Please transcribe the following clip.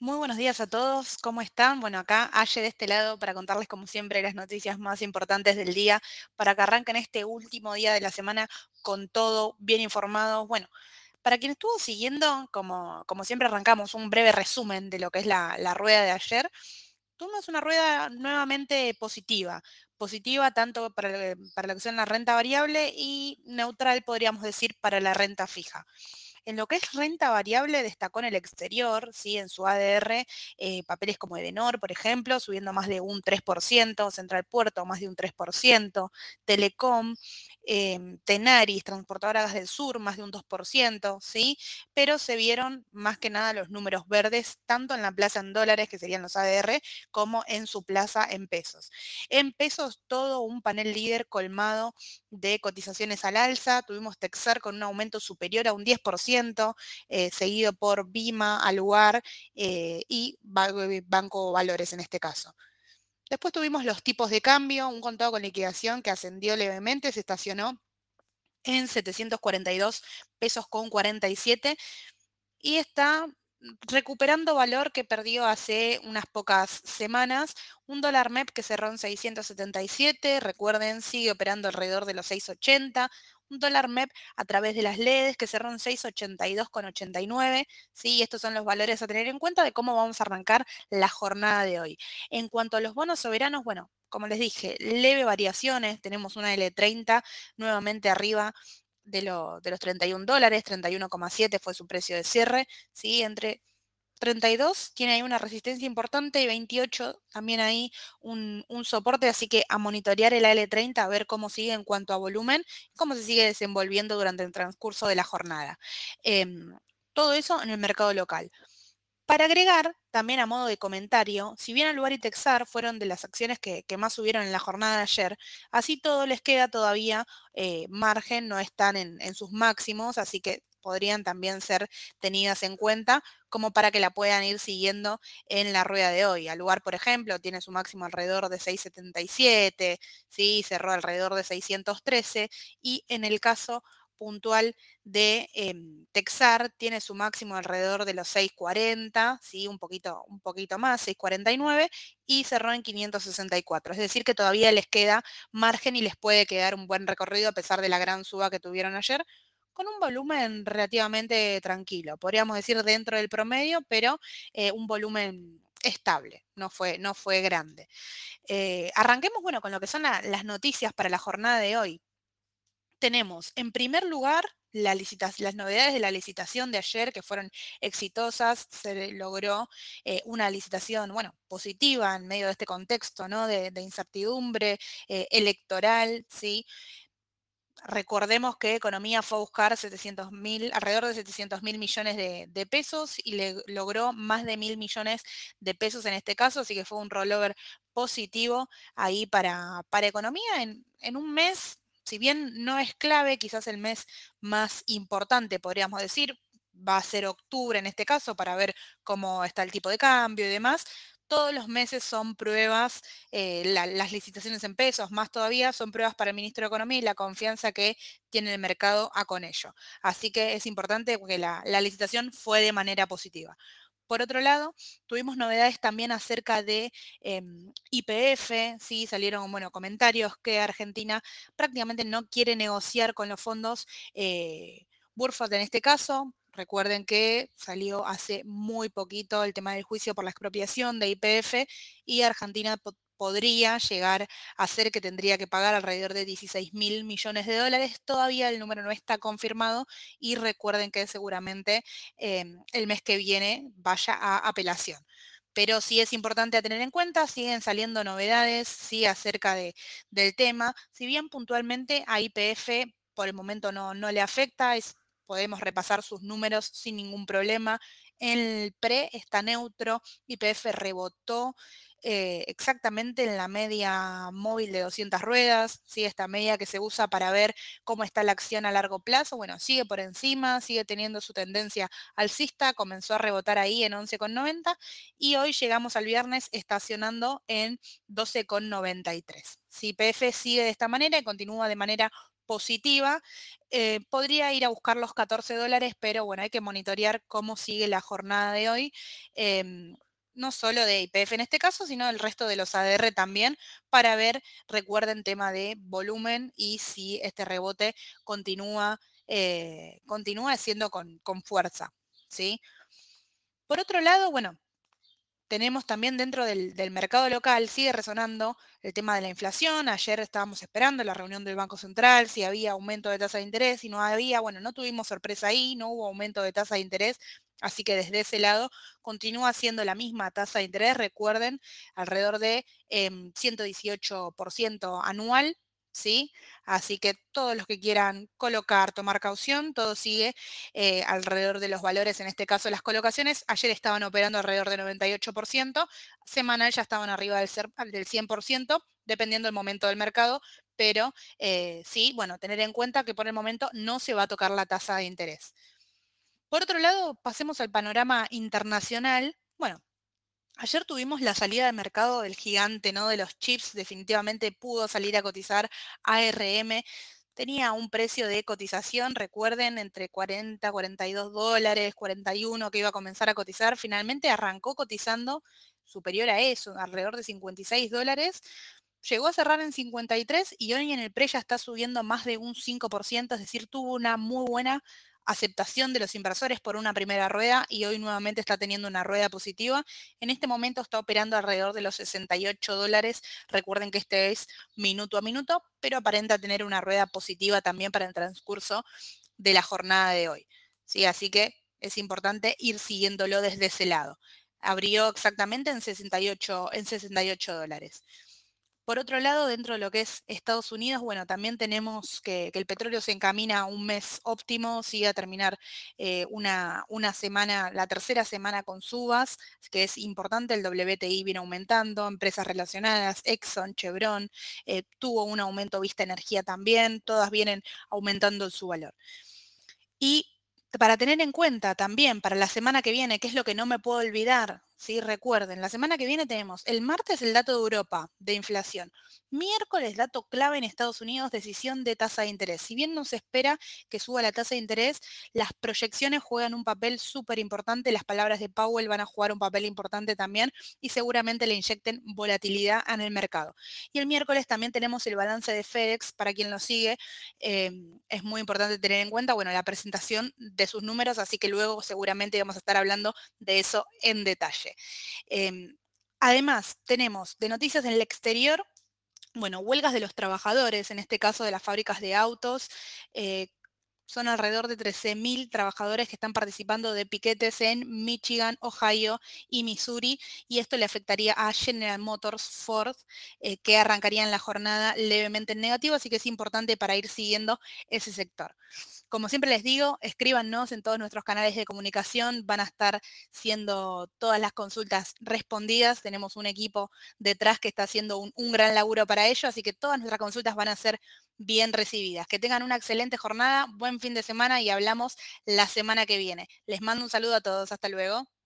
Muy buenos días a todos, ¿cómo están? Bueno, acá Aye de este lado para contarles como siempre las noticias más importantes del día, para que arranquen este último día de la semana con todo bien informado. Bueno, para quien estuvo siguiendo, como, como siempre arrancamos un breve resumen de lo que es la, rueda de ayer. Tuvimos una rueda nuevamente positiva, positiva tanto para, para lo que son la renta variable y neutral, podríamos decir, para la renta fija. En lo que es renta variable, destacó en el exterior, ¿sí? en su ADR, eh, papeles como Edenor, por ejemplo, subiendo más de un 3%, Central Puerto más de un 3%, Telecom, em, Tenaris, Transportadora Gas del Sur, más de un 2%, ¿sí? Pero se vieron más que nada los números verdes, tanto en la plaza en dólares, que serían los ADR, como en su plaza en pesos. En pesos, todo un panel líder colmado de cotizaciones al alza. Tuvimos Texar con un aumento superior a un 10%, eh, seguido por Bima, Aluar eh, y eh, Banco Valores en este caso. Después tuvimos los tipos de cambio, un contado con liquidación que ascendió levemente, se estacionó en 742 pesos con 47 y está recuperando valor que perdió hace unas pocas semanas. Un dólar MEP que cerró en 677, recuerden, sigue operando alrededor de los 680. Dólar MEP a través de las LEDs que cerró en 682,89. Sí, estos son los valores a tener en cuenta de cómo vamos a arrancar la jornada de hoy. En cuanto a los bonos soberanos, bueno, como les dije, leve variaciones. Tenemos una L30 nuevamente arriba de, lo- de los 31 dólares, 31,7 fue su precio de cierre, ¿sí? Entre 32 tiene ahí una resistencia importante y 28 también ahí un, un soporte, así que a monitorear el AL30 a ver cómo sigue en cuanto a volumen, cómo se sigue desenvolviendo durante el transcurso de la jornada. Em, todo eso en el mercado local. Para agregar, también a modo de comentario, si bien Aluar y Texar fueron de las acciones que, que más subieron en la jornada de ayer, así todo les queda todavía eh, margen, no están en, en sus máximos, así que podrían también ser tenidas en cuenta como para que la puedan ir siguiendo en la rueda de hoy. Aluar, por ejemplo, tiene su máximo alrededor de 677, ¿sí? cerró alrededor de 613 y en el caso puntual de em, Texar tiene su máximo alrededor de los 640, ¿sí? un, poquito, un poquito más, 649, y cerró en 564. Es decir, que todavía les queda margen y les puede quedar un buen recorrido a pesar de la gran suba que tuvieron ayer, con un volumen relativamente tranquilo, podríamos decir dentro del promedio, pero eh, un volumen estable, no fue, no fue grande. Eh, arranquemos, bueno, con lo que son la, las noticias para la jornada de hoy tenemos en primer lugar la las novedades de la licitación de ayer que fueron exitosas, se logró eh, una licitación, bueno, positiva en medio de este contexto, ¿no? De, incertidumbre electoral, ¿sí? Recordemos que Economía fue a buscar 700 mil, alrededor de 700 mil millones de, de pesos y le logró más de mil millones de pesos en este caso, así que fue un rollover positivo ahí para, para Economía en, en un mes, si bien no es clave, quizás el mes más importante, podríamos decir, va a ser octubre en este caso para ver cómo está el tipo de cambio y demás. Todos los meses son pruebas, eh, la- las licitaciones en pesos, más todavía, son pruebas para el ministro de Economía y la confianza que tiene el mercado a con ello. Así que es importante la, la licitación fue de manera positiva. Por otro lado, tuvimos novedades también acerca de em, IPF, sí, salieron bueno, comentarios que Argentina prácticamente no quiere negociar con los fondos eh, Burford en este caso. Recuerden que salió hace muy poquito el tema del juicio por la expropiación de IPF y Argentina po- podría llegar a ser que tendría que pagar alrededor de 16 mil millones de dólares. Todavía el número no está confirmado y recuerden que seguramente eh, el mes que viene vaya a apelación. Pero sí es importante a tener en cuenta, siguen saliendo novedades, sí, acerca de, del tema. Si bien puntualmente a IPF por el momento no, no le afecta, es, podemos repasar sus números sin ningún problema. El pre está neutro, IPF rebotó eh, exactamente en la media móvil de 200 ruedas, ¿sí? esta media que se usa para ver cómo está la acción a largo plazo, bueno, sigue por encima, sigue teniendo su tendencia alcista, comenzó a rebotar ahí en 11,90 y hoy llegamos al viernes estacionando en 12,93. Si PF sigue de esta manera y continúa de manera positiva, eh, podría ir a buscar los 14 dólares, pero bueno, hay que monitorear cómo sigue la jornada de hoy. Em, no solo de IPF en este caso, sino del resto de los ADR también, para ver, recuerden, tema de volumen y si este rebote continúa, eh, continúa siendo con, con fuerza. ¿sí? Por otro lado, bueno, tenemos también dentro del, mercado local, sigue resonando el tema de la inflación. Ayer estábamos esperando la reunión del Banco Central, si había aumento de tasa de interés, si no había, bueno, no tuvimos sorpresa ahí, no hubo aumento de tasa de interés, así que desde ese lado continúa siendo la misma tasa de interés, recuerden, alrededor de 118% em, anual. ¿Sí? Así que todos los que quieran colocar, tomar caución, todo sigue eh, alrededor de los valores, en este caso las colocaciones. Ayer estaban operando alrededor del 98%, semanal ya estaban arriba del, 100%, dependiendo del momento del mercado, pero eh, sí, bueno, tener en cuenta que por el momento no se va a tocar la tasa de interés. Por otro lado, pasemos al panorama internacional. Bueno, Ayer tuvimos la salida de mercado del gigante, ¿no? De los chips, definitivamente pudo salir a cotizar ARM. Tenía un precio de cotización, recuerden, entre 40, 42 dólares, 41 que iba a comenzar a cotizar. Finalmente arrancó cotizando superior a eso, alrededor de 56 dólares. Llegó a cerrar en 53 y hoy en el pre ya está subiendo más de un 5%, es decir, tuvo una muy buena aceptación de los inversores por una primera rueda y hoy nuevamente está teniendo una rueda positiva. En este momento está operando alrededor de los 68 dólares. Recuerden que este es minuto a minuto, pero aparenta tener una rueda positiva también para el transcurso de la jornada de hoy. ¿Sí? Así que es importante ir siguiéndolo desde ese lado. Abrió exactamente en 68, en 68 dólares. Por otro lado, dentro de lo que es Estados Unidos, bueno, también tenemos que, el petróleo se encamina a un mes óptimo, sigue a terminar eh, una, una, semana, la tercera semana con subas, que es importante, el WTI viene aumentando, empresas relacionadas, Exxon, Chevron, eh, tuvo un aumento Vista Energía también, todas vienen aumentando su valor. Y para tener en cuenta también para la semana que viene, que es lo que no me puedo olvidar, ¿sí? Recuerden, la semana que viene tenemos el martes el dato de Europa de inflación, miércoles dato clave en Estados Unidos, decisión de tasa de interés. Si bien no se espera que suba la tasa de interés, las proyecciones juegan un papel súper importante, las palabras de Powell van a jugar un papel importante también y seguramente le inyecten volatilidad en el mercado. Y el miércoles también tenemos el balance de FedEx, para quien lo sigue, em, es muy importante tener en cuenta, bueno, la presentación de sus números, así que luego seguramente vamos a estar hablando de eso en detalle. Em, además, tenemos de noticias en el exterior, bueno, huelgas de los trabajadores, en este caso de las fábricas de autos, eh, son alrededor de 13.000 trabajadores que están participando de piquetes en Michigan, Ohio y Missouri, y esto le afectaría a General Motors, Ford, eh, que arrancarían la jornada levemente en negativo, así que es importante para ir siguiendo ese sector. Como siempre les digo, escríbanos en todos nuestros canales de comunicación, van a estar siendo todas las consultas respondidas, tenemos un equipo detrás que está haciendo un, gran laburo para ello, así que todas nuestras consultas van a ser bien recibidas. Que tengan una excelente jornada, buen fin de semana y hablamos la semana que viene. Les mando un saludo a todos. Hasta luego.